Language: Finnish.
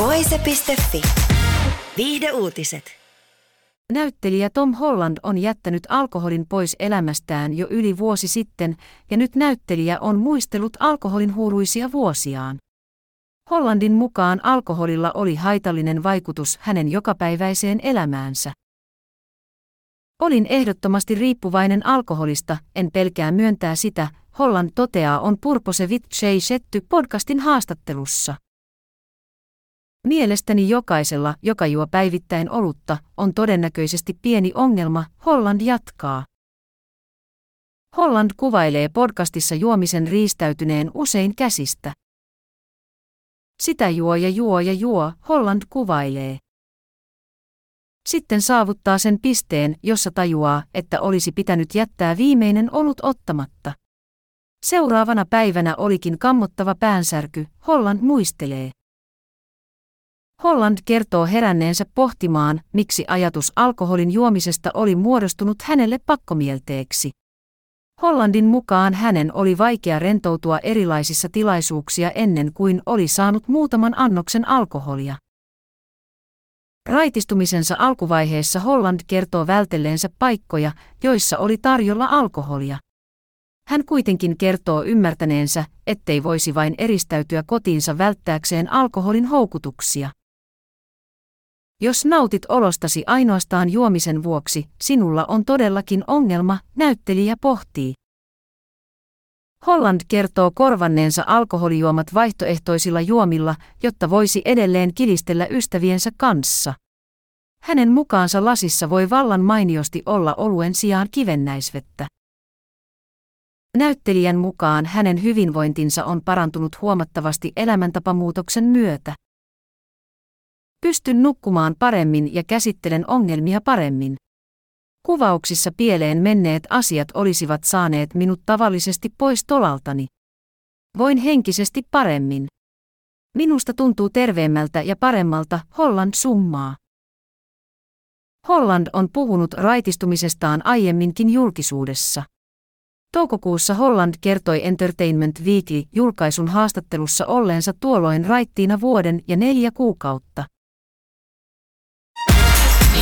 Voise.fi. Viihde uutiset. Näyttelijä Tom Holland on jättänyt alkoholin pois elämästään jo yli vuosi sitten, ja nyt näyttelijä on muistellut alkoholin huuruisia vuosiaan. Hollandin mukaan alkoholilla oli haitallinen vaikutus hänen jokapäiväiseen elämäänsä. Olin ehdottomasti riippuvainen alkoholista, en pelkää myöntää sitä, Holland toteaa on Purposevit Shetty podcastin haastattelussa. Mielestäni jokaisella, joka juo päivittäin olutta, on todennäköisesti pieni ongelma, Holland jatkaa. Holland kuvailee podcastissa juomisen riistäytyneen usein käsistä. Sitä juo ja juo ja juo, Holland kuvailee. Sitten saavuttaa sen pisteen, jossa tajuaa, että olisi pitänyt jättää viimeinen olut ottamatta. Seuraavana päivänä olikin kammottava päänsärky, Holland muistelee. Holland kertoo heränneensä pohtimaan, miksi ajatus alkoholin juomisesta oli muodostunut hänelle pakkomielteeksi. Hollandin mukaan hänen oli vaikea rentoutua erilaisissa tilaisuuksia ennen kuin oli saanut muutaman annoksen alkoholia. Raitistumisensa alkuvaiheessa Holland kertoo vältelleensä paikkoja, joissa oli tarjolla alkoholia. Hän kuitenkin kertoo ymmärtäneensä, ettei voisi vain eristäytyä kotiinsa välttääkseen alkoholin houkutuksia. Jos nautit olostasi ainoastaan juomisen vuoksi, sinulla on todellakin ongelma, näyttelijä pohtii. Holland kertoo korvanneensa alkoholijuomat vaihtoehtoisilla juomilla, jotta voisi edelleen kilistellä ystäviensä kanssa. Hänen mukaansa lasissa voi vallan mainiosti olla oluen sijaan kivennäisvettä. Näyttelijän mukaan hänen hyvinvointinsa on parantunut huomattavasti elämäntapamuutoksen myötä. Pystyn nukkumaan paremmin ja käsittelen ongelmia paremmin. Kuvauksissa pieleen menneet asiat olisivat saaneet minut tavallisesti pois tolaltani. Voin henkisesti paremmin. Minusta tuntuu terveemmältä ja paremmalta, Holland summaa. Holland on puhunut raitistumisestaan aiemminkin julkisuudessa. Toukokuussa Holland kertoi Entertainment Weekly julkaisun haastattelussa olleensa tuolloin raittiina vuoden ja neljä kuukautta.